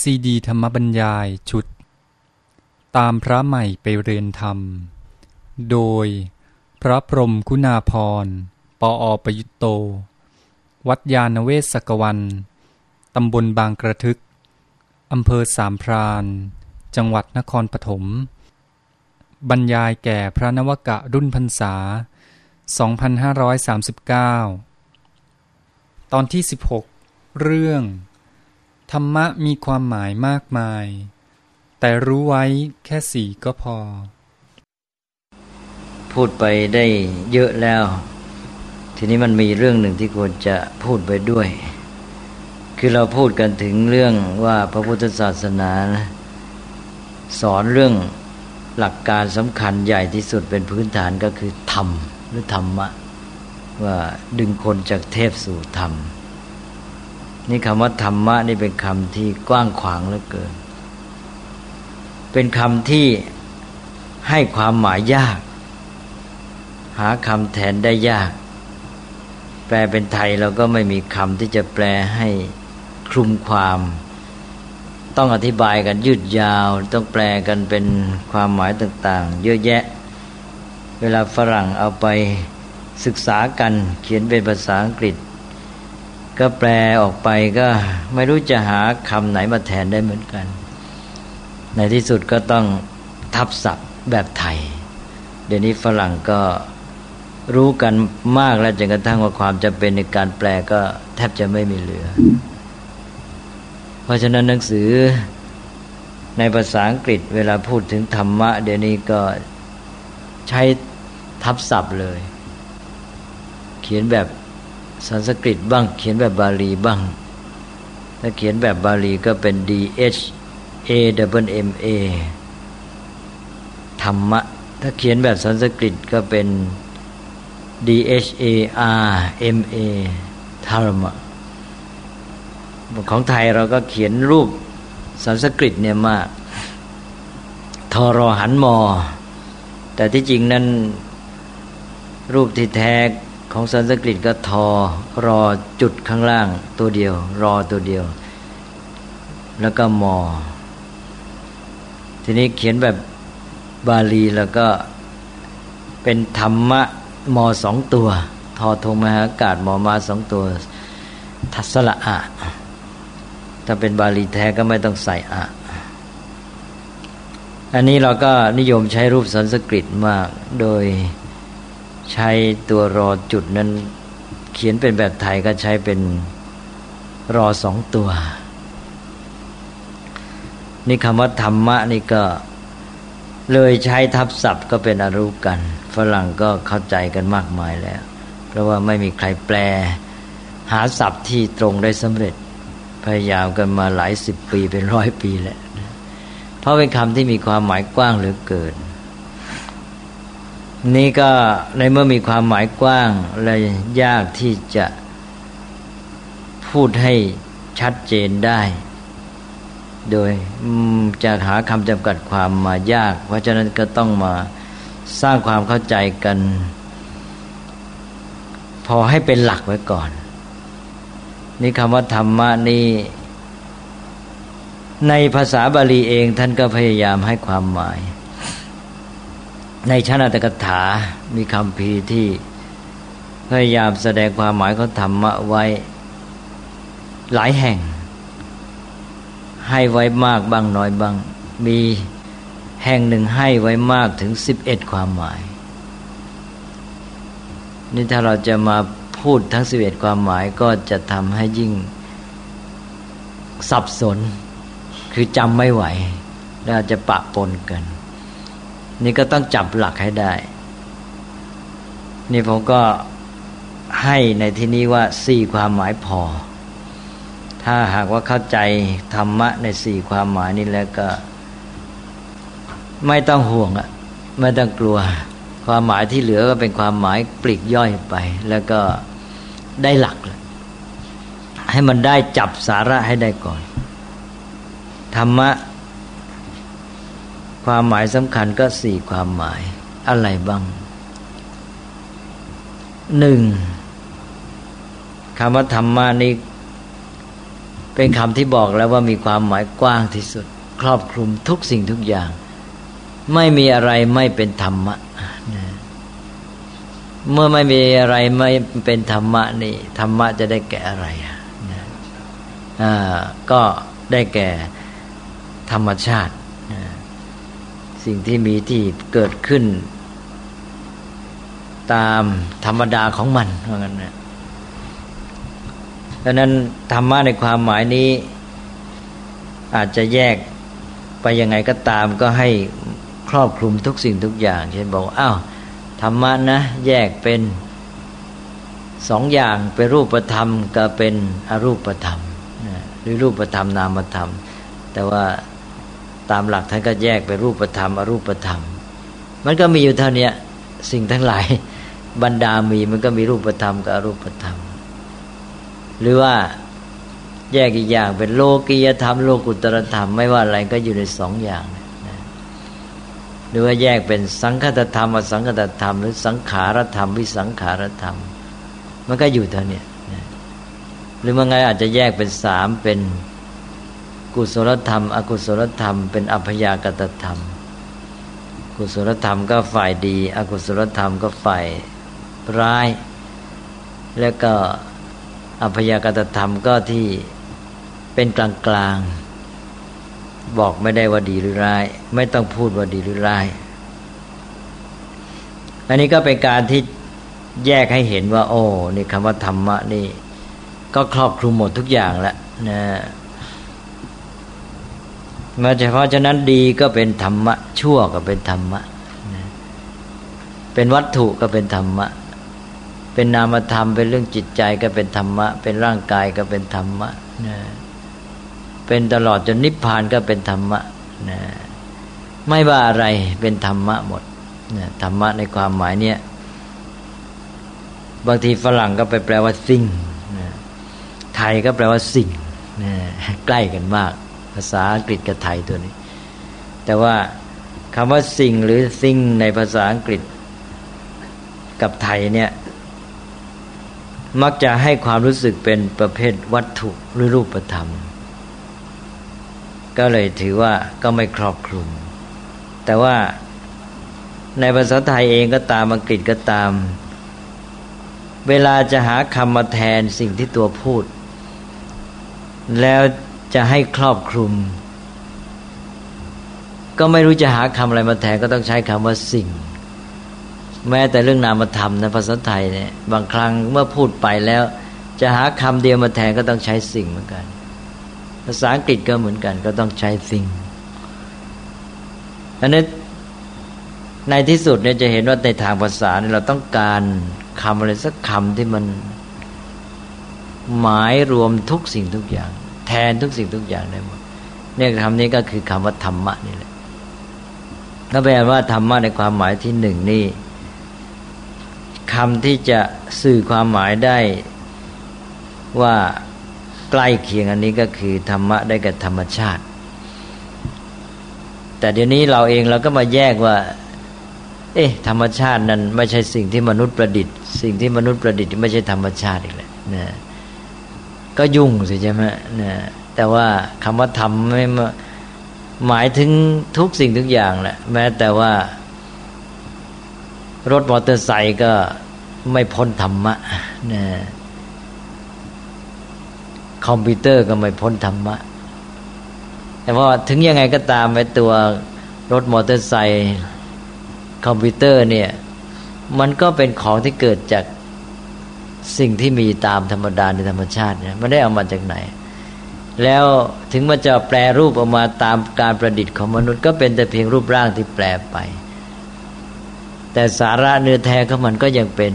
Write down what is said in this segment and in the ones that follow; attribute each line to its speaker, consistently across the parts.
Speaker 1: ซีดีธรรมบรรยายชุด ตามพระใหม่ไปเรียนธรรม โดยพระพรมคุณาพร ปออประยุตโต วัดยาณเวศกวัน ตำบลบางกระทึก อำเภอสามพรานจังหวัดนครปฐม บรรยายแก่พระนวกะรุ่นพรรษา 2539 ตอนที่ 16 เรื่อง ธรรมะมีความหมายมากมาย แต่รู้ไว้แค่สี่ก็พอ
Speaker 2: พูดไปได้เยอะแล้ว ทีนี้มันมีเรื่องหนึ่งที่ควรจะพูดไปด้วย คือเราพูดกันถึงเรื่องว่าพระพุทธศาสนาสอนเรื่องหลักการสำคัญใหญ่ที่สุดเป็นพื้นฐานก็คือธรรมหรือธรรมะ ว่าดึงคนจากเทพสู่ธรรม นี่คำว่าธรรมะนี่เป็นคำที่กว้างขวางเหลือเกิน เป็นคำที่ให้ความหมายยาก หาคำแทนได้ยาก แปลเป็นไทยเราก็ไม่มีคำที่จะแปลให้คลุมความ ต้องอธิบายกันยืดยาว ต้องแปลกันเป็นความหมายต่าง ๆ เยอะแยะ เวลาฝรั่งเอาไปศึกษากันเขียนเป็นภาษาอังกฤษ ก็แปลออกไปก็ไม่รู้จะหาคำไหนมาแทนได้เหมือนกัน ในที่สุดก็ต้องทับศัพท์แบบไทย เดี๋ยวนี้ฝรั่งก็รู้กันมากแล้วจนกระทั่งว่าความจำเป็นในการแปลก็แทบจะไม่มีเหลือ เพราะฉะนั้นหนังสือในภาษาอังกฤษเวลาพูดถึงธรรมะ เดี๋ยวนี้ก็ใช้ทับศัพท์เลย เขียนแบบ สันสกฤตบ้าง เขียนแบบบาลีบ้าง ถ้าเขียนแบบบาลีก็เป็น D H A W M A ธรรมะ ถ้าเขียนแบบสันสกฤตก็เป็น D H A R M A ธรรมะ ของไทยเราก็เขียนรูปสันสกฤตเนี่ยมากทอรอหันมอ แต่ที่จริงนั้นรูปที่แท้ ของสันสกฤตก็ทอรอจุดข้างล่างตัวเดียว รอตัวเดียว แล้วก็มอ ทีนี้เขียนแบบบาลีแล้วก็เป็นธรรมะมอสองตัว ทอทงมหากาศมอมาสองตัว ทัศละอะ ถ้าเป็นบาลีแท้ก็ไม่ต้องใส่อะอันนี้เราก็นิยมใช้รูปสันสกฤตมากโดย ใช้ตัวรอจุดนั้น เขียนเป็นแบบไทยก็ใช้เป็นรอสองตัว นี่คำว่าธรรมะนี่ก็เลยใช้ทับศัพท์ก็เป็นอรูกัน ฝรั่งก็เข้าใจกันมากมายแล้ว เพราะว่าไม่มีใครแปล หาศัพท์ที่ตรงได้สำเร็จ พยายามกันมาหลายสิบปีเป็นร้อยปีแล้ว เพราะเป็นคำที่มีความหมายกว้างเหลือเกิน นี่ก็ในเมื่อมีความหมายกว้างและยากที่จะพูดให้ชัดเจนได้ โดยจะหาคำจำกัดความมายาก เพราะฉะนั้นก็ต้องมาสร้างความเข้าใจกัน พอให้เป็นหลักไว้ก่อน นี่คำว่าธรรมะนี่ในภาษาบาลีเองท่านก็พยายามให้ความหมาย ในชนาตกถา มีคำพีที่พยายามแสดงความหมายเขาธรรมะไว้หลายแห่ง ให้ไว้มากบ้างน้อยบ้าง มีแห่งหนึ่งให้ไว้มากถึงสิบเอ็ดความหมาย นี่ถ้าเราจะมาพูดทั้งสิบเอ็ดความหมายก็จะทำให้ยิ่งสับสน คือจำไม่ไหว แล้วจะปะปนกัน นี่ก็ต้องจับหลักให้ได้ นี่ผมก็ให้ในที่นี้ว่าสี่ความหมายพอ ถ้าหากว่าเข้าใจธรรมะในสี่ความหมายนี้แล้วก็ ไม่ต้องห่วงอะไม่ต้องกลัว ความหมายที่เหลือก็เป็นความหมายปลีกย่อยไป แล้วก็ได้หลักแล้วให้มันได้จับสาระให้ได้ก่อน ธรรมะ ความหมายสำคัญก็สี่ความหมายอะไรบ้างหนึ่งคำว่าธรรมานี้เป็นคำที่บอกแล้วว่ามีความหมายกว้างที่สุด ครอบคลุมทุกสิ่งทุกอย่าง ไม่มีอะไรไม่เป็นธรรมะเมื่อไม่มีอะไรไม่เป็นธรรมะนี่ธรรมะจะได้แก่อะไรอ่าก็ได้แก่ธรรมชาติ สิ่งที่มีที่เกิดขึ้น ตามธรรมดาของมันเพราะงั้นนะดังนั้นธรรมะในความหมายนี้ อาจจะแยกไปยังไงก็ตามก็ให้ครอบคลุมทุกสิ่งทุกอย่าง เช่นบอกอ้าวธรรมะนะแยกเป็นสองอย่างเป็นรูปธรรม ก็เป็นอรูปธรรมหรือรูปธรรมนามธรรม แต่ว่า ตามหลักท่านก็แยกไปรูปธรรมอรูปธรรม มันก็มีอยู่เท่านี้สิ่งทั้งหลายบรรดามีมันก็มีรูปธรรมกับอรูปธรรม หรือว่าแยกอีกอย่างเป็นโลกียธรรม โลกุตรธรรมไม่ว่าอะไรก็อยู่ในสองอย่างหรือว่าแยกเป็นสังคตธรรมอสังคตธรรม หรือสังขารธรรมวิสังขารธรรม มันก็อยู่เท่านี้หรือเมื่อไงอาจจะแยกเป็นสามเป็น กุศลธรรม อกุศลธรรมเป็นอัพยากตธรรม กุศลธรรมก็ฝ่ายดี อกุศลธรรมก็ฝ่ายร้าย แล้วก็อัพยากตธรรมก็ที่เป็นกลางกลางบอกไม่ได้ว่าดีหรือร้าย ไม่ต้องพูดว่าดีหรือร้าย อันนี้ก็เป็นการที่แยกให้เห็นว่า โอ้นี่คำว่าธรรมะนี่ ก็ครอบคลุมหมดทุกอย่างแล้วนะ มาเฉพาะฉะนั้นดีก็เป็นธรรมะ ชั่วก็เป็นธรรมะ เป็นวัตถุก็เป็นธรรมะ เป็นนามธรรม เป็นเรื่องจิตใจก็เป็นธรรมะ เป็นร่างกายก็เป็นธรรมะนะเป็นตลอดจนนิพพานก็เป็นธรรมะนะไม่ว่าอะไรเป็นธรรมะหมดนะธรรมะในความหมายเนี้ยบางทีฝรั่งก็ไปแปลว่าสิ่งนะไทยก็แปลว่าสิ่งนะใกล้กันมาก ภาษาอังกฤษกับไทยตัวนี้ แต่ว่าคำว่าสิ่งหรือสิ่งในภาษาอังกฤษกับไทยเนี่ย มักจะให้ความรู้สึกเป็นประเภทวัตถุหรือรูปธรรม ก็เลยถือว่าก็ไม่ครอบคลุม แต่ว่าในภาษาไทยเองก็ตามอังกฤษก็ตาม เวลาจะหาคำมาแทนสิ่งที่ตัวพูด แล้ว จะให้ครอบคลุม ก็ไม่รู้จะหาคำอะไรมาแทนก็ต้องใช้คำว่าสิ่ง แม้แต่เรื่องนามธรรมในภาษาไทยเนี่ยบางครั้งเมื่อพูดไปแล้ว จะหาคำเดียวมาแทนก็ต้องใช้สิ่งเหมือนกัน ภาษาอังกฤษก็เหมือนกันก็ต้องใช้สิ่งอันนี้ในที่สุดเนี่ยจะเห็นว่าในทางภาษาเนี่ยเราต้องการคำอะไรสักคำที่มันหมายรวมทุกสิ่งทุกอย่าง แทนทุกสิ่งทุกอย่างได้หมดเนี่ยคำนี้ก็คือคำว่าธรรมะนี่แหละถ้าแปลว่าธรรมะในความหมายที่หนึ่งนี่คำที่จะสื่อความหมายได้ว่าใกล้เคียงอันนี้ก็คือธรรมะได้กับธรรมชาติ แต่เดี๋ยวนี้เราเองเราก็มาแยกว่า เอ๊ะ ธรรมชาตินั้นไม่ใช่สิ่งที่มนุษย์ประดิษฐ์ สิ่งที่มนุษย์ประดิษฐ์ไม่ใช่ธรรมชาติอีกแล้วนะ ก็ยุ่งสิใช่ไหมนะแต่ว่าคำว่าธรรมไม่หมายถึงทุกสิ่งทุกอย่างแหละแม้แต่ว่ารถมอเตอร์ไซค์ก็ไม่พ้นธรรมะนะคอมพิวเตอร์ก็ไม่พ้นธรรมะ แต่ว่าถึงยังไงก็ตามไอ้ตัวรถมอเตอร์ไซค์คอมพิวเตอร์เนี่ย มันก็เป็นของที่เกิดจาก สิ่งที่มีตามธรรมดาในธรรมชาติเนี่ยไม่ได้เอามาจากไหน แล้วถึงมันจะแปรรูปออกมาตามการประดิษฐ์ของมนุษย์ก็เป็นแต่เพียงรูปร่างที่แปรไป แต่สาระเนื้อแท้ของมันก็ยังเป็น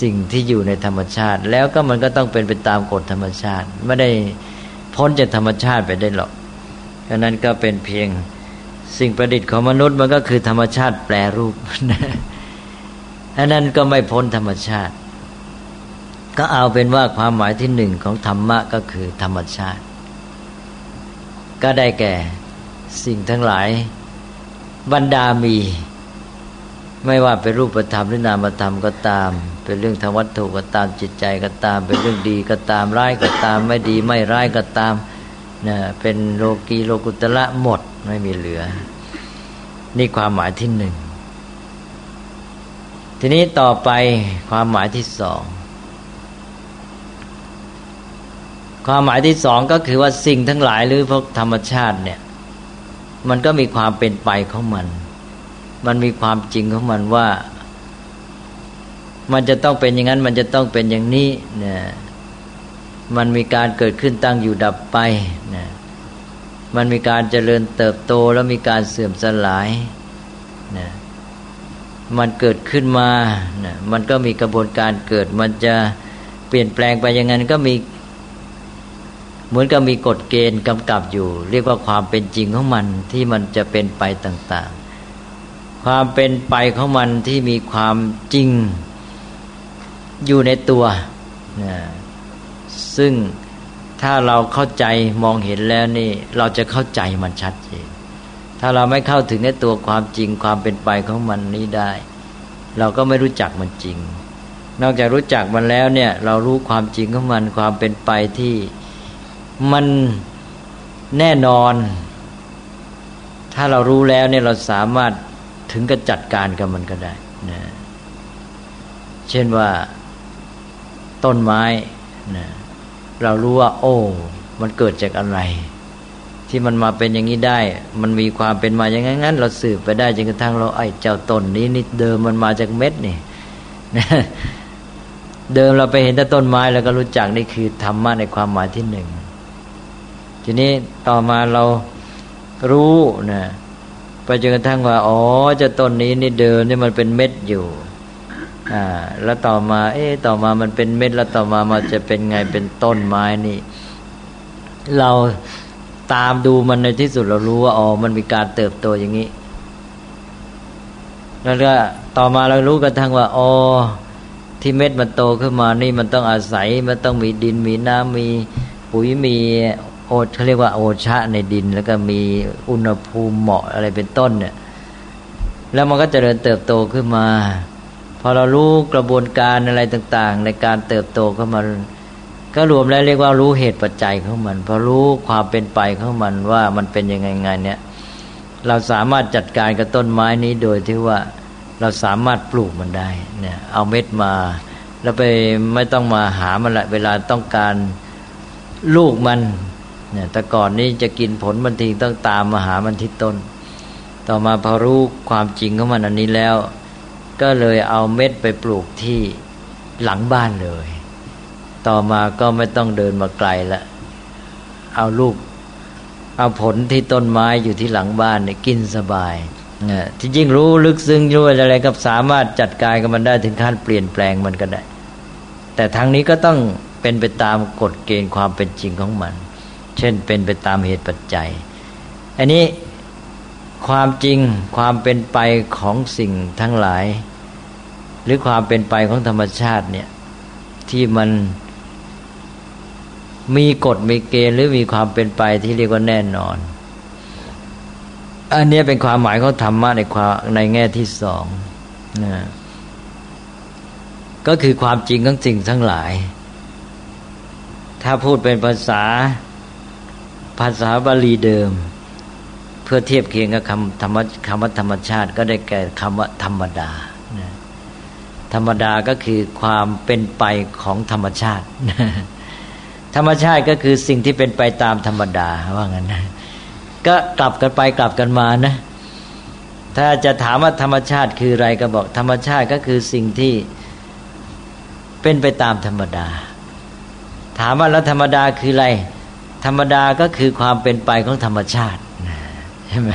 Speaker 2: สิ่งที่อยู่ในธรรมชาติ แล้วก็มันก็ต้องเป็นไปตามกฎธรรมชาติ ไม่ได้พ้นจากธรรมชาติไปได้หรอกดังนั้นก็เป็นเพียงสิ่งประดิษฐ์ของมนุษย์มันก็คือธรรมชาติแปลรูปอันนั้นก็ไม่พ้นธรรมชาติ ก็เอาเป็นว่าความหมายที่หนึ่งของธรรมะก็คือธรรมชาติ ก็ได้แก่สิ่งทั้งหลายบรรดามี ไม่ว่าเป็นรูปธรรมหรือนามธรรมก็ตาม เป็นเรื่องทางวัตถุก็ตามจิตใจก็ตาม เป็นเรื่องดีก็ตามร้ายก็ตาม ไม่ดีไม่ร้ายก็ตามนะเป็นโลกีโลกุตละหมดไม่มีเหลือ นี่ความหมายที่หนึ่งทีนี้ต่อไปความหมายที่สอง ความหมายที่สองก็คือว่าสิ่งทั้งหลายหรือพวกธรรมชาติเนี่ย มันก็มีความเป็นไปของมัน มันมีความจริงของมันว่า มันจะต้องเป็นอย่างนั้น มันจะต้องเป็นอย่างนี้เนี่ยมันมีการเกิดขึ้นตั้งอยู่ดับไปนะมันมีการเจริญเติบโตแล้วมีการเสื่อมสลายนะมันเกิดขึ้นมานะมันก็มีกระบวนการเกิด มันจะเปลี่ยนแปลงไปอย่างนั้นก็มี เหมือนกับมีกฎเกณฑ์กำกับอยู่ เรียกว่าความเป็นจริงของมันที่มันจะเป็นไปต่าง ๆ ความเป็นไปของมันที่มีความจริงอยู่ในตัวนะซึ่งถ้าเราเข้าใจมองเห็นแล้วนี่ เราจะเข้าใจมันชัดเจนถ้าเราไม่เข้าถึงในตัวความจริงความเป็นไปของมันนี้ได้ เราก็ไม่รู้จักมันจริง นอกจากรู้จักมันแล้วเนี่ย เรารู้ความจริงของมันความเป็นไปที่ มันแน่นอน ถ้าเรารู้แล้วเนี่ยเราสามารถถึงกับจัดการกับมันก็ได้นะเช่นว่าต้นไม้นะเรารู้ว่า โอ้ มันเกิดจากอะไร ที่มันมาเป็นอย่างนี้ได้ มันมีความเป็นมาอย่างนั้น เราสืบไปได้จนกระทั่งเราไอ้เจ้าต้นนี้นี่เดิมมันมาจากเม็ดนี่เดิมเราไปเห็นแต่ต้นไม้แล้วก็รู้จักนี่คือธรรมะในความหมายที่หนึ่ง ทีนี้ต่อมาเรารู้นะไปจนกระทั่งว่า อ๋อจ้าต้นนี้นี่เดิมนี่มันเป็นเม็ดอยู่ อ่า แล้วต่อมา เอ๊ต่อมามันเป็นเม็ด แล้วต่อมามันจะเป็นไงเป็นต้นไม้นี่ เราตามดูมันในที่สุดเรารู้ว่าอ๋อมันมีการเติบโตอย่างนี้ แล้วก็ต่อมาเรารู้กระทั่งว่าอ๋อที่เม็ดมันโตขึ้นมานี่มันต้องอาศัยมันต้องมีดินมีน้ำมีปุ๋ยมี โอเขาเรียกว่าโอชะในดิน แล้วก็มีอุณหภูมิเหมาะอะไรเป็นต้นเนี่ย แล้วมันก็จเจริญเติบโตขึ้นมา พอเรารู้กระบวนการอะไรต่าง ๆ ในการเติบโตเข้ามาก็รวมแล้วเรียกว่ารู้เหตุปัจจัยของมันพอรู้ความเป็นไปของมันว่ามันเป็นยังไงไงเนี่ย เราสามารถจัดการกับต้นไม้นี้โดยที่ว่าเราสามารถปลูกมันได้เนี่ยเอาเม็ดมา แล้วไปไม่ต้องมาหามันละเวลาต้องการลูกมัน เนี่ยแต่ก่อนนี้จะกินผลมันทีต้องตามมาหามันที่ต้น ต่อมาพอรู้ความจริงของมันอันนี้แล้ว ก็เลยเอาเม็ดไปปลูกที่หลังบ้านเลย ต่อมาก็ไม่ต้องเดินมาไกลละเอาลูก เอาผลที่ต้นไม้อยู่ที่หลังบ้านเนี่ยกินสบายเนี่ยที่จริงรู้ลึกซึ้งรู้อะไรก็สามารถจัดการกับมันได้ถึงขั้นเปลี่ยนแปลงมันก็ได้ แต่ทางนี้ก็ต้องเป็นไปตามกฎเกณฑ์ความเป็นจริงของมัน เช่นเป็นไปตามเหตุปัจจัย อันนี้ความจริงความเป็นไปของสิ่งทั้งหลาย หรือความเป็นไปของธรรมชาติเนี่ยที่มันมีกฎมีเกณฑ์หรือมีความเป็นไปที่เรียกว่าแน่นอน อันนี้เป็นความหมายของธรรมะในความในแง่ที่สองนะก็คือความจริงของสิ่งทั้งหลาย ถ้าพูดเป็นภาษา ภาษาบาลีเดิม เพื่อเทียบเคียงกับคำธรรมคำว่าธรรมชาติ ก็ได้แก่คำว่าธรรมดาธรรมดาก็คือความเป็นไปของธรรมชาติ ธรรมชาติก็คือสิ่งที่เป็นไปตามธรรมดาว่างั้นนะก็กลับกันไปกลับกันมานะ ถ้าจะถามว่าธรรมชาติคืออะไรก็บอก ธรรมชาติก็คือสิ่งที่เป็นไปตามธรรมดา ถามว่าแล้วธรรมดาคืออะไร ธรรมดาก็คือความเป็นไปของธรรมชาติใช่ไหม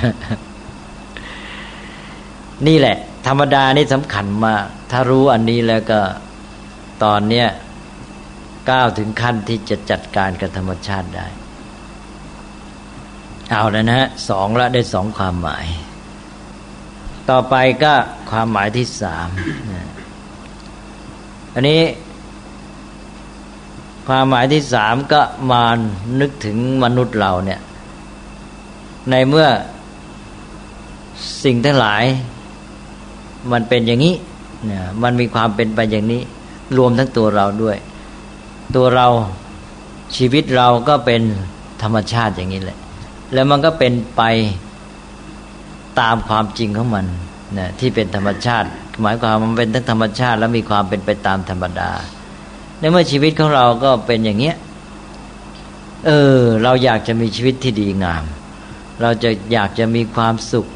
Speaker 2: นี่แหละ ธรรมดานี่สำคัญมากถ้ารู้อันนี้แล้วก็ตอนเนี้ยก้าวถึงขั้นที่จะจัดการกับธรรมชาติได้ เอาแล้วนะฮะสองละได้สองความหมาย ต่อไปก็ความหมายที่สามอันนี้ ความหมายที่สามก็มานึกถึงมนุษย์เราเนี่ย ในเมื่อสิ่งทั้งหลาย มันเป็นอย่างนี้นะมันมีความเป็นไปอย่างนี้ รวมทั้งตัวเราด้วย ตัวเราชีวิตเราก็เป็นธรรมชาติอย่างนี้แหละ แล้วมันก็เป็นไปตามความจริงของมันนะที่เป็นธรรมชาติ หมายความมันเป็นทั้งธรรมชาติ แล้วมีความเป็นไปตามธรรมดา ในเมื่อชีวิตของเราก็เป็นอย่างเนี้ย เออ เราอยากจะมีชีวิตที่ดีงาม เราจะอยากจะมีความสุข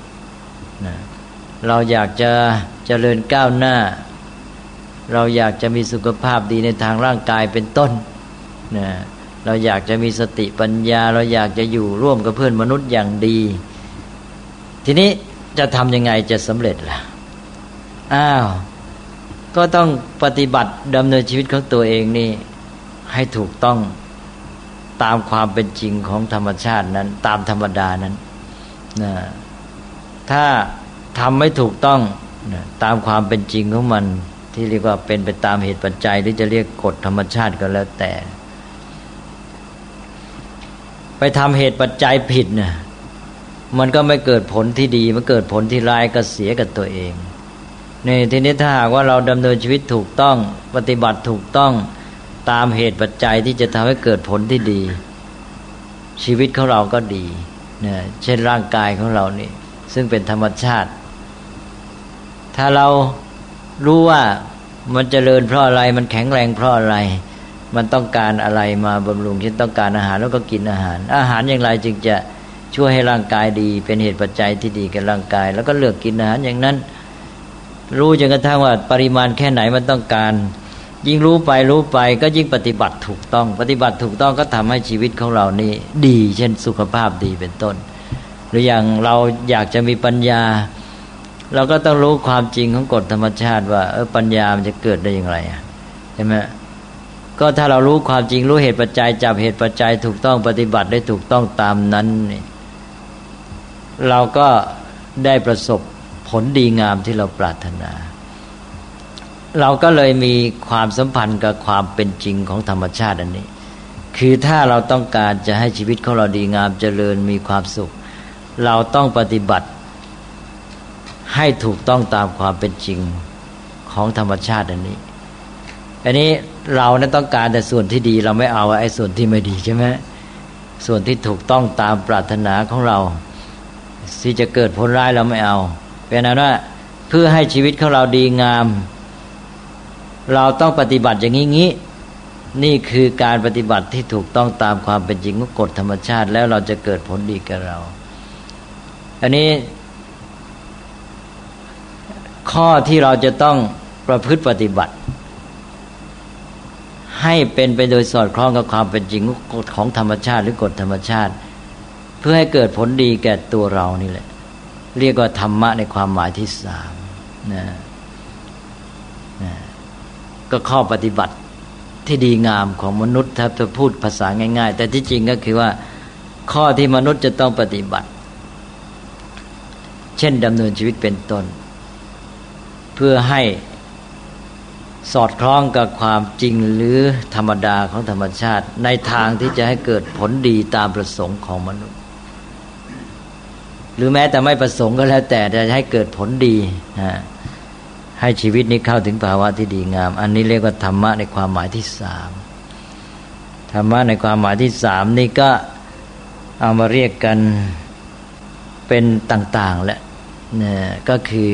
Speaker 2: นะเราอยากจะเจริญก้าวหน้า เราอยากจะมีสุขภาพดีในทางร่างกายเป็นต้นนะเราอยากจะมีสติปัญญา เราอยากจะอยู่ร่วมกับเพื่อนมนุษย์อย่างดี ทีนี้จะทำยังไงจะสำเร็จล่ะ อ้าว ก็ต้องปฏิบัติดำเนินชีวิตของตัวเองนี่ ให้ถูกต้องตามความเป็นจริงของธรรมชาตินั้น ตามธรรมดานั้นนะถ้าทำไม่ถูกต้องนะตามความเป็นจริงของมัน ที่เรียกว่าเป็นไปตามเหตุปัจจัย หรือจะเรียกกฎธรรมชาติก็แล้วแต่ ไปทำเหตุปัจจัยผิดเนะ่ยมันก็ไม่เกิดผลที่ดี มันเกิดผลที่ร้ายก็เสียกับตัวเอง นี่ทีนี้ถ้าหากว่าเราดำเนินชีวิตถูกต้อง ปฏิบัติถูกต้องตามเหตุปัจจัยที่จะทำให้เกิดผลที่ดี ชีวิตของเราก็ดีเนี่ยเช่นร่างกายของเรานี่ ซึ่งเป็นธรรมชาติ ถ้าเรารู้ว่ามันจเจริญเพราะอะไร มันแข็งแรงเพราะอะไร มันต้องการอะไรมาบำรุงเช่นต้องการอาหารแล้วก็กินอาหาร อาหารอย่างไรจึงจะช่วยให้ร่างกายดี เป็นเหตุปัจจัยที่ดีกับร่างกาย แล้วก็เลือกกินอาหารอย่างนั้น รู้จนกระทั่งว่าปริมาณแค่ไหนมันต้องการ ยิ่งรู้ไปรู้ไปก็ยิ่งปฏิบัติถูกต้อง ปฏิบัติถูกต้องก็ทำให้ชีวิตของเรานี่ดี เช่นสุขภาพดีเป็นต้น หรืออย่างเราอยากจะมีปัญญา เราก็ต้องรู้ความจริงของกฎธรรมชาติว่าเออปัญญามันจะเกิดได้อย่างไรใช่ไหมก็ถ้าเรารู้ความจริงรู้เหตุปัจจัยจับเหตุปัจจัยถูกต้องปฏิบัติได้ถูกต้องตามนั้นนี่เราก็ได้ประสบ ผลดีงามที่เราปรารถนา เราก็เลยมีความสัมพันธ์กับความเป็นจริงของธรรมชาติอันนี้ คือถ้าเราต้องการจะให้ชีวิตของเราดีงามเจริญมีความสุข เราต้องปฏิบัติ ให้ถูกต้องตามความเป็นจริงของธรรมชาติอันนี้ อันนี้เรานั้นต้องการแต่ส่วนที่ดี เราไม่เอาไอ้ส่วนที่ไม่ดีใช่ไหมส่วนที่ถูกต้องตามปรารถนาของเรา ที่จะเกิดผลร้ายเราไม่เอา เป็นนั้นว่าเพื่อให้ชีวิตของเราดีงาม เราต้องปฏิบัติอย่างนี้งี้นี่คือการปฏิบัติที่ถูกต้องตามความเป็นจริงของกฎธรรมชาติ แล้วเราจะเกิดผลดีกับเรา อันนี้ ข้อที่เราจะต้องประพฤติปฏิบัติ ให้เป็นไปโดยสอดคล้องกับความเป็นจริงของธรรมชาติ หรือกฎธรรมชาติ เพื่อให้เกิดผลดีแก่ตัวเรานี่แหละ เรียกว่าธรรมะในความหมายที่สามนะนะก็ข้อปฏิบัติที่ดีงามของมนุษย์ถ้าจะพูดภาษาง่าย ๆ แต่ที่จริงก็คือว่า ข้อที่มนุษย์จะต้องปฏิบัติ เช่นดำเนินชีวิตเป็นต้น เพื่อให้สอดคล้องกับความจริงหรือธรรมดาของธรรมชาติ ในทางที่จะให้เกิดผลดีตามประสงค์ของมนุษย์ หรือแม้แต่ไม่ประสงค์ก็แล้วแต่จะให้เกิดผลดีให้ชีวิตนี้เข้าถึงภาวะที่ดีงาม อันนี้เรียกว่าธรรมะในความหมายที่สามธรรมะในความหมายที่สามนี่ก็เอามาเรียกกันเป็นต่างๆแหละนะก็คือ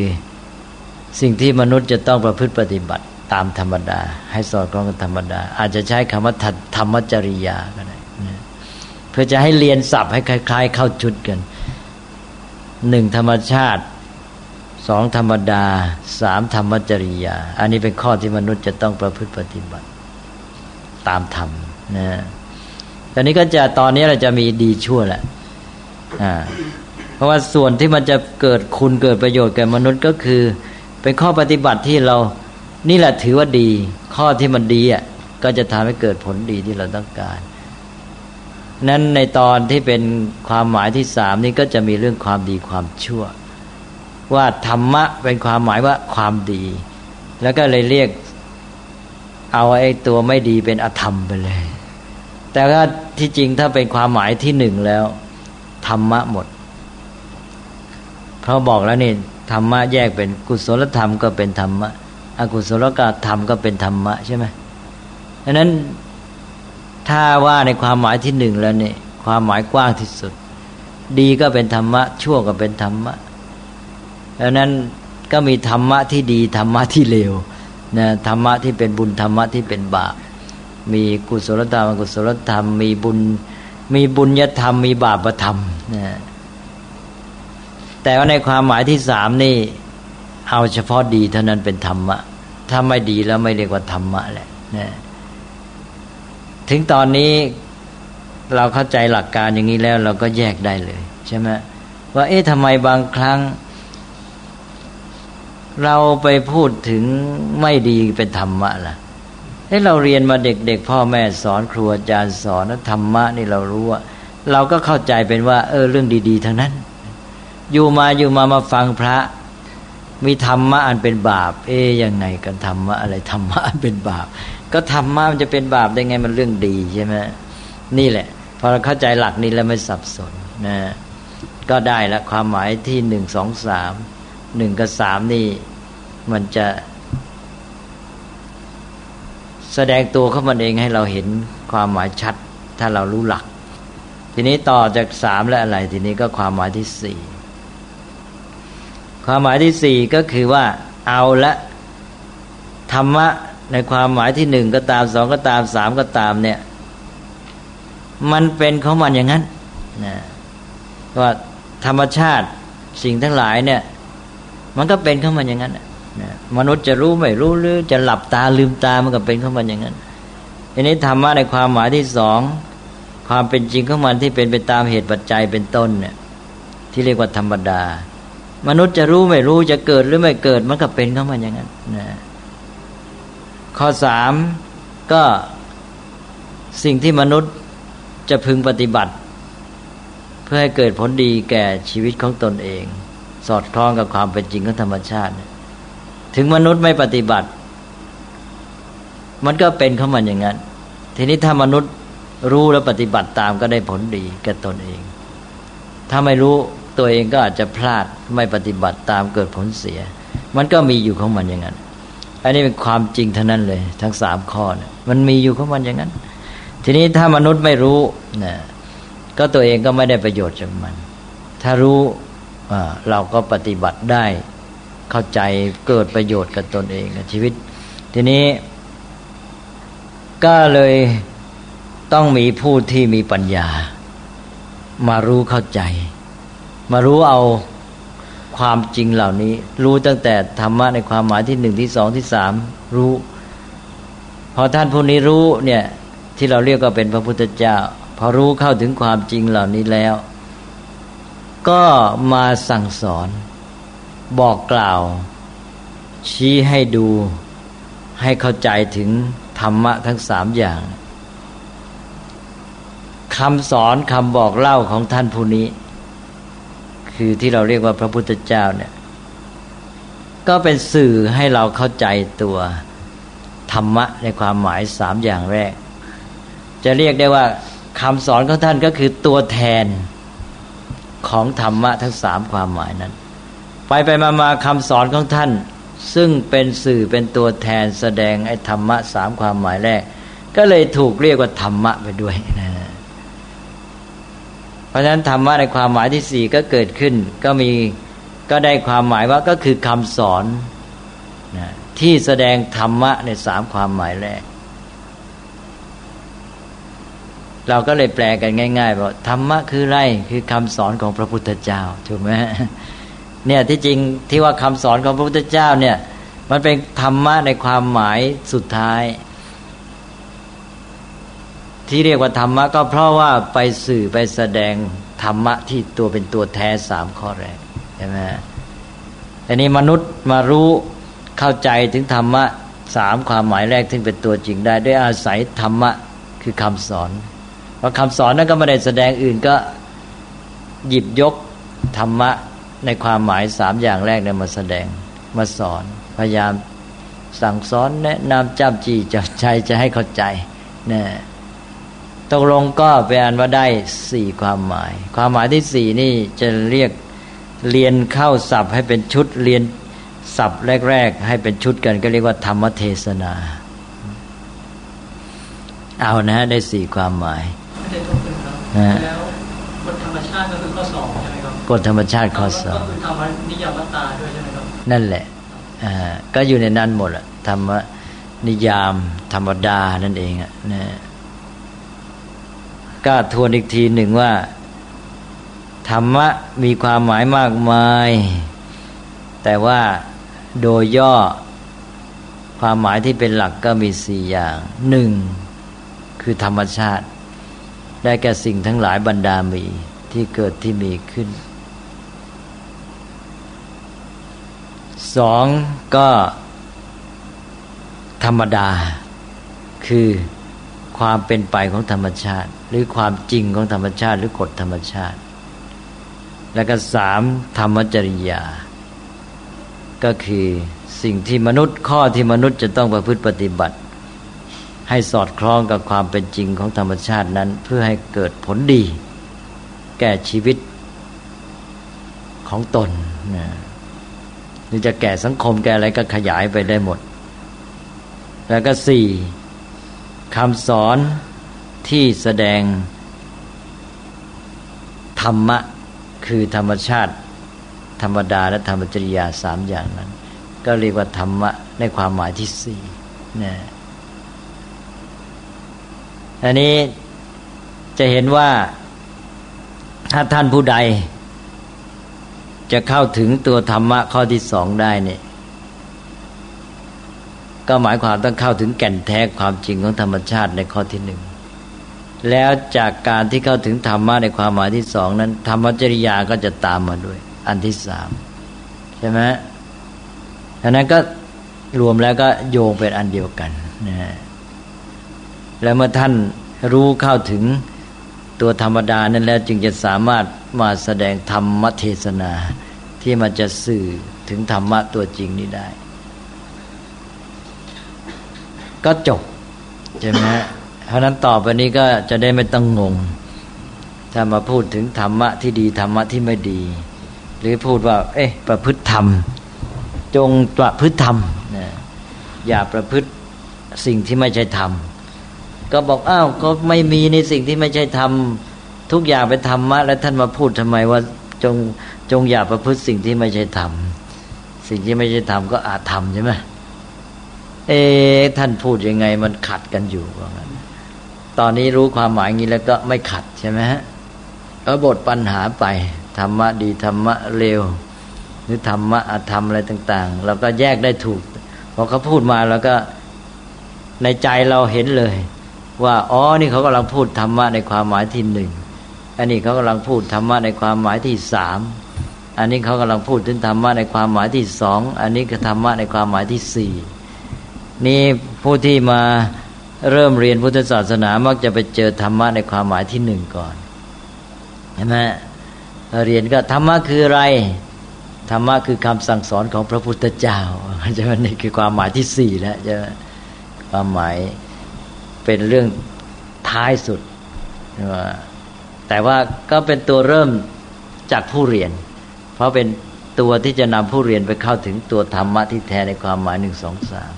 Speaker 2: สิ่งที่มนุษย์จะต้องประพฤติปฏิบัติตามธรรมดา ให้สอดคล้องกับธรรมดา อาจจะใช้คำว่าธรรมจริยาก็ได้เพื่อจะให้เรียนศัพท์ให้คล้าย ๆ เข้าชุดกัน หนึ่งธรรมชาติสองธรรมดาสามธรรมจริยา อันนี้เป็นข้อที่มนุษย์จะต้องประพฤติปฏิบัติ ตามธรรมนะตอนนี้ก็จะตอนนี้เราจะมีดีชั่วแหละอ่าเพราะว่าส่วนที่มันจะเกิดคุณเกิดประโยชน์แก่มนุษย์ก็คือ เป็นข้อปฏิบัติที่เรานี่แหละถือว่าดี ข้อที่มันดีอะก็จะทำให้เกิดผลดีที่เราต้องการ นั้นในตอนที่เป็นความหมายที่สามนี้ก็จะมีเรื่องความดีความชั่ว ว่าธรรมะเป็นความหมายว่าความดี แล้วก็เลยเรียก เอาไอ้ตัวไม่ดีเป็นอธรรมไปเลย แต่ว่าที่จริงถ้าเป็นความหมายที่หนึ่งแล้วธรรมะหมด เพราะบอกแล้วนี่ธรรมะแยกเป็นกุศลธรรมก็เป็นธรรมะอกุศลกธรรมก็เป็นธรรมะใช่ไหมดังนั้น ถ้าว่าในความหมายที่หนึ่งแล้วเนี่ยความหมายกว้างที่สุด ดีก็เป็นธรรมะ ชั่วก็เป็นธรรมะดังนั้นก็มีธรรมะที่ดีธรรมะที่เลวนะธรรมะที่เป็นบุญธรรมะที่เป็นบาปมีกุศลธรรมกุศลธรรม มีบุญ มีบุญยธรรม มีบาปธรรมนะแต่ว่าในความหมายที่สามนี่ เอาเฉพาะดีเท่านั้นเป็นธรรมะ ถ้าไม่ดีแล้วไม่เรียกว่าธรรมะแหละนะ ถึงตอนนี้เราเข้าใจหลักการอย่างนี้แล้ว เราก็แยกได้เลย ใช่ไหมว่า เอ๊ะทำไมบางครั้ง เราไปพูดถึงไม่ดีเป็นธรรมะล่ะเอ้เราเรียนมาเด็ก ๆ พ่อแม่สอนครูอาจารย์สอนธรรมะนี่เรารู้ว่าเราก็เข้าใจเป็นว่า เออ เรื่องดี ๆทั้งนั้น อยู่มาอยู่มามาฟังพระ มีธรรมะอันเป็นบาป เอ๊ยังไงกันธรรมะอะไรธรรมะอันเป็นบาป ก็ธรรมะมันจะเป็นบาปได้ไงมันเรื่องดีใช่ไหมนี่แหละพอเราเข้าใจหลักนี้แล้วไม่สับสนนะก็ได้ละความหมายที่หนึ่งสองสามหนึ่งกับสามนี่มันจะ แสดงตัวเข้ามันเองให้เราเห็นความหมายชัด ถ้าเรารู้หลัก ทีนี้ต่อจากสามและอะไร ทีนี้ก็ความหมายที่สี่ ความหมายที่สี่ก็คือว่าเอาละธรรมะในความหมายที่หนึ่งก็ตามสองก็ตามสามก็ตามเนี่ย มันเป็นของมันอย่างนั้นนะว่าธรรมชาติสิ่งทั้งหลายเนี่ย มันก็เป็นของมันอย่างนั้นนะมนุษย์จะรู้ไม่รู้หรือจะหลับตาลืมตามันก็เป็นของมันอย่างนั้นอันนี้ธรรมะในความหมายที่สองความเป็นจริงของมันที่เป็นไปตามเหตุปัจจัยเป็นต้นเนี่ย ที่เรียกว่าธรรมดา มนุษย์จะรู้ไม่รู้จะเกิดหรือไม่เกิดมันก็เป็นเของมันอย่างนั้นนะข้อสามก็สิ่งที่มนุษย์จะพึงปฏิบัติ เพื่อให้เกิดผลดีแก่ชีวิตของตนเอง สอดคล้องกับความเป็นจริงของธรรมชาติ ถึงมนุษย์ไม่ปฏิบัติ มันก็เป็นเของมันอย่างนั้น ทีนี้ถ้ามนุษย์รู้และปฏิบัติตามก็ได้ผลดีแก่ตนเอง ถ้าไม่รู้ ตัวเองก็อาจจะพลาดไม่ปฏิบัติตามเกิดผลเสีย มันก็มีอยู่ของมันอย่างนั้น อันนี้เป็นความจริงเท่านั้นเลย ทั้งสามข้อเนี่ยมันมีอยู่ของมันอย่างนั้น ทีนี้ถ้ามนุษย์ไม่รู้นะก็ตัวเองก็ไม่ได้ประโยชน์จากมัน ถ้ารู้เราก็ปฏิบัติได้เข้าใจเกิดประโยชน์กับตนเองกับชีวิต ทีนี้ ก็เลยต้องมีผู้ที่มีปัญญา มารู้เข้าใจ มารู้เอาความจริงเหล่านี้ รู้ตั้งแต่ธรรมะในความหมายที่หนึ่งที่สองที่สามรู้ พอท่านผู้นี้รู้เนี่ยที่เราเรียกก็เป็นพระพุทธเจ้า พอรู้เข้าถึงความจริงเหล่านี้แล้ว ก็มาสั่งสอน บอกกล่าว ชี้ให้ดูให้เข้าใจถึงธรรมะทั้งสามอย่างคำสอนคำบอกเล่าของท่านผู้นี้ คือที่เราเรียกว่าพระพุทธเจ้าเนี่ย ก็เป็นสื่อให้เราเข้าใจตัวธรรมะในความหมายสามอย่างแรก จะเรียกได้ว่าคำสอนของท่านก็คือตัวแทนของธรรมะทั้งสามความหมายนั้น ไปไปมามาคำสอนของท่าน ซึ่งเป็นสื่อเป็นตัวแทนแสดงไอ้ธรรมะสามความหมายแรก ก็เลยถูกเรียกว่าธรรมะไปด้วยนะ ราะฉะนั้นธรรมะในความหมายที่สี่ก็เกิดขึ้น ก็มีก็ได้ความหมายว่าก็คือคำสอนนะที่แสดงธรรมะในสามความหมายแรก เราก็เลยแปลกันง่ายๆว่าธรรมะคือไรคือคำสอนของพระพุทธเจ้าถูกไหมเนี่ยที่จริงที่ว่าคำสอนของพระพุทธเจ้าเนี่ย มันเป็นธรรมะในความหมายสุดท้าย ที่เรียกว่าธรรมะก็เพราะว่าไปสื่อไปแสดงธรรมะที่ตัวเป็นตัวแท้สามข้อแรกใช่ไหมอันนี้มนุษย์มารู้เข้าใจถึงธรรมะสามความหมายแรกซึ่งเป็นตัวจริงได้ด้วยอาศัยธรรมะคือคำสอน เพราะคำสอนนั้นก็ไม่ได้แสดงอื่นก็หยิบยกธรรมะในความหมายสามอย่างแรกเนี่ยมาแสดงมาสอน พยายามสั่งสอนแนะนำจับจีจับใจจะให้เข้าใจเนี่ย ตกลงก็เป็นอันว่าได้สี่ความหมาย ความหมายที่สี่นี่จะเรียกเรียนเข้าศัพท์ให้เป็นชุดเรียนศัพท์แรก ๆ ให้เป็นชุดกันก็เรียกว่าธรรมเทศนา เอานะ ได้สี่ความหมายไม่ได้ทุกคนครับแล้วกฎธรรมชาติก็คือข้อสองใช่ไหมครับกฎธรรมชาติข้อสองก็คือธรรมนิยามตาด้วยใช่ไหมครับนั่นแหละอ่าก็อยู่ในนั้นหมดอะธรรมนิยามธรรมดานั่นเองอะนะ ก็ทวนอีกทีหนึ่งว่า ธรรมะมีความหมายมากมาย แต่ว่าโดยย่อความหมายที่เป็นหลักก็มีสี่อย่างหนึ่งคือธรรมชาติ ได้แก่สิ่งทั้งหลายบรรดามีที่เกิดที่มีขึ้นสองก็ธรรมดา คือ ความเป็นไปของธรรมชาติ หรือความจริงของธรรมชาติ หรือกฎธรรมชาติ แล้วก็สามธรรมจริยา ก็คือสิ่งที่มนุษย์ข้อที่มนุษย์จะต้องประพฤติปฏิบัติ ให้สอดคล้องกับความเป็นจริงของธรรมชาตินั้น เพื่อให้เกิดผลดี แก่ชีวิตของตนนะหรือจะแก่สังคมแก่อะไรก็ขยายไปได้หมด แล้วก็สี่ คำสอนที่แสดงธรรมะคือธรรมชาติ ธรรมดาและธรรมจริยาสามอย่างนั้น ก็เรียกว่าธรรมะในความหมายที่สี่นะอันนี้จะเห็นว่าถ้าท่านผู้ใด จะเข้าถึงตัวธรรมะข้อที่สองได้เนี่ย ก็หมายความต้องเข้าถึงแก่นแท้ความจริงของธรรมชาติในข้อที่หนึ่งแล้วจากการที่เข้าถึงธรรมะในความหมายที่สองนั้น ธรรมจริยาก็จะตามมาด้วย อันที่สามใช่ไหมดังนั้นก็รวมแล้วก็โยงเป็นอันเดียวกันนะแล้วเมื่อท่านรู้เข้าถึงตัวธรรมดานั้นแล้วจึงจะสามารถมาแสดงธรรมเทศนา ที่มันจะสื่อถึงธรรมะตัวจริงนี้ได้ ก็จบใช่ไหมเพราะนั้นต่อไปนี้ก็จะได้ไม่ต้องงง ถ้ามาพูดถึงธรรมะที่ดีธรรมะที่ไม่ดี หรือพูดว่า เอ๊ะ ประพฤติธรรม จงประพฤติธรรมนะอย่าประพฤติสิ่งที่ไม่ใช่ธรรมก็บอกอ้าวก็ไม่มีในสิ่งที่ไม่ใช่ธรรมทุกอย่างเป็นธรรมะ แล้วท่านมาพูดทำไมว่าจงจงอย่าประพฤติสิ่งที่ไม่ใช่ธรรมสิ่งที่ไม่ใช่ธรรมก็อาจทำใช่ไหม เอ๊ท่านพูดยังไงมันขัดกันอยู่ว่างั้นตอนนี้รู้ความหมายงี้แล้วก็ไม่ขัดใช่ไหมฮะก็บทปัญหาไปธรรมะดีธรรมะเร็วหรือธรรมะอธรรมอะไรต่าง ๆ เราก็แยกได้ถูกพอเขาพูดมาแล้วก็ในใจเราเห็นเลย ว่าอ๋อนี่เขากำลังพูดธรรมะในความหมายที่หนึ่งอันนี้เขากำลังพูดธรรมะในความหมายที่สามอันนี้เขากำลังพูดถึงธรรมะในความหมายที่สองอันนี้ก็ธรรมะในความหมายที่สี่ นี่ผู้ที่มาเริ่มเรียนพุทธศาสนามักจะไปเจอธรรมะในความหมายที่หนึ่งก่อนเห็นไหมเรียนก็ธรรมะคืออะไรธรรมะคือคำสั่งสอนของพระพุทธเจ้าจะมันนี่คือความหมายที่สี่แล้วจะความหมายเป็นเรื่องท้ายสุดแต่ว่าก็เป็นตัวเริ่มจากผู้เรียน เพราะเป็นตัวที่จะนำผู้เรียนไปเข้าถึงตัวธรรมะที่แท้ในความหมายหนึ่งสองสาม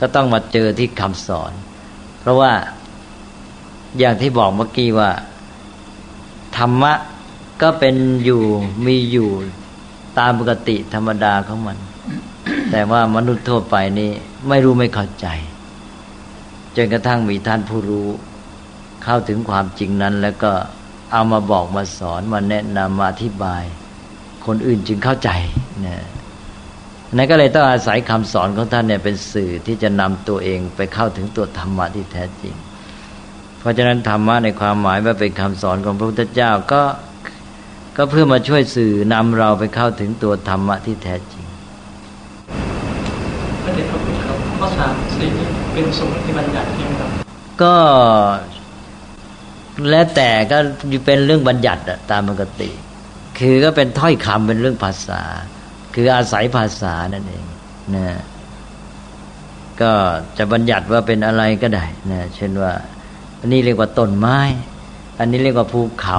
Speaker 2: ก็ต้องมาเจอที่คำสอน เพราะว่าอย่างที่บอกเมื่อกี้ว่า ธรรมะก็เป็นอยู่มีอยู่ตามปกติธรรมดาของมัน แต่ว่ามนุษย์ทั่วไปนี่ไม่รู้ไม่เข้าใจ จนกระทั่งมีท่านผู้รู้ เข้าถึงความจริงนั้น แล้วก็เอามาบอกมาสอนมาแนะนำมาอธิบาย คนอื่นจึงเข้าใจนะ นั่นก็เลยต้องอาศัยคำสอนของท่านเนี่ยเป็นสื่อที่จะนำตัวเองไปเข้าถึงตัวธรรมะที่แท้จริง เพราะฉะนั้นธรรมะในความหมายว่าเป็นคำสอนของพระพุทธเจ้าก็ก็เพื่อมาช่วยสื่อนำเราไปเข้าถึงตัวธรรมะที่แท้จริง
Speaker 3: พระเดชพระคุณครับข้อสามสี่เป็นสมมติบัญญัติใช่ไหมครับ
Speaker 2: ก็แล้วแต่ก็เป็นเรื่องบัญญัติตามปกติ คือก็เป็นถ้อยคำเป็นเรื่องภาษา คืออาศัยภาษานั่นเองนะก็จะบัญญัติว่าเป็นอะไรก็ได้นะเช่นว่า อันนี้เรียกว่าต้นไม้ อันนี้เรียกว่าภูเขา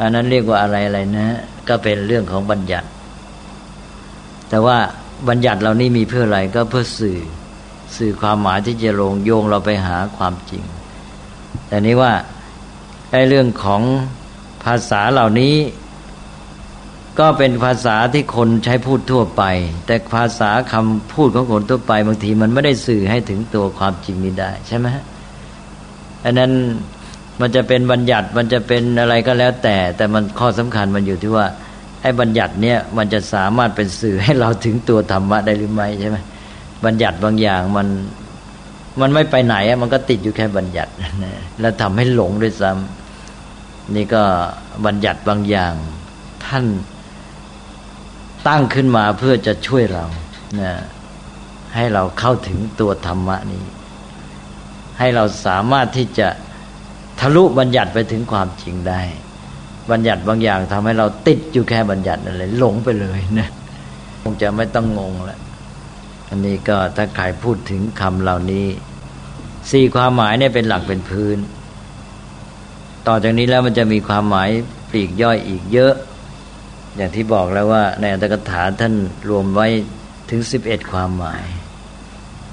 Speaker 2: อันนั้นเรียกว่าอะไรอะไรนะ ก็เป็นเรื่องของบัญญัติ แต่ว่าบัญญัติเหล่านี้มีเพื่ออะไรก็เพื่อสื่อสื่อความหมายที่จะลงโยงเราไปหาความจริง แต่นี้ว่าไอ้เรื่องของภาษาเหล่านี้ ก็เป็นภาษาที่คนใช้พูดทั่วไป แต่ภาษาคำพูดของคนทั่วไปบางทีมันไม่ได้สื่อให้ถึงตัวความจริงนี้ได้ใช่ไหมอันนั้นมันจะเป็นบัญญัติมันจะเป็นอะไรก็แล้วแต่ แต่มันข้อสำคัญมันอยู่ที่ว่าไอ้บัญญัติเนี่ยมันจะสามารถเป็นสื่อให้เราถึงตัวธรรมะได้หรือไม่ใช่ไหมบัญญัติบางอย่างมันมันไม่ไปไหนมันก็ติดอยู่แค่บัญญัติแล้วทำให้หลงด้วยซ้ำนี่ก็บัญญัติบางอย่าง ท่าน ตั้งขึ้นมาเพื่อจะช่วยเรานะให้เราเข้าถึงตัวธรรมะนี้ ให้เราสามารถที่จะทะลุบัญญัติไปถึงความจริงได้ บัญญัติบางอย่างทำให้เราติดอยู่แค่บัญญัตินั่นเลยหลงไปเลยนะคงจะไม่ต้องงงแล้วอันนี้ก็ถ้าใครพูดถึงคำเหล่านี้สี่ความหมายเนี่ยเป็นหลักเป็นพื้น ต่อจากนี้แล้วมันจะมีความหมายปลีกย่อยอีกเยอะ อย่างที่บอกแล้วว่า ในอัตถกถาท่านรวมไว้ถึงสิบเอ็ดความหมาย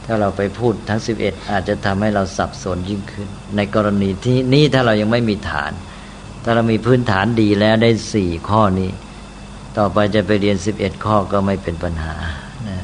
Speaker 2: ถ้าเราไปพูดทั้งสิบเอ็ดอาจจะทำให้เราสับสนยิ่งขึ้น ในกรณีที่นี้ถ้าเรายังไม่มีฐาน ถ้าเรามีพื้นฐานดีแล้วได้สี่ข้อนี้ ต่อไปจะไปเรียนสิบเอ็ดข้อก็ไม่เป็นปัญหานะ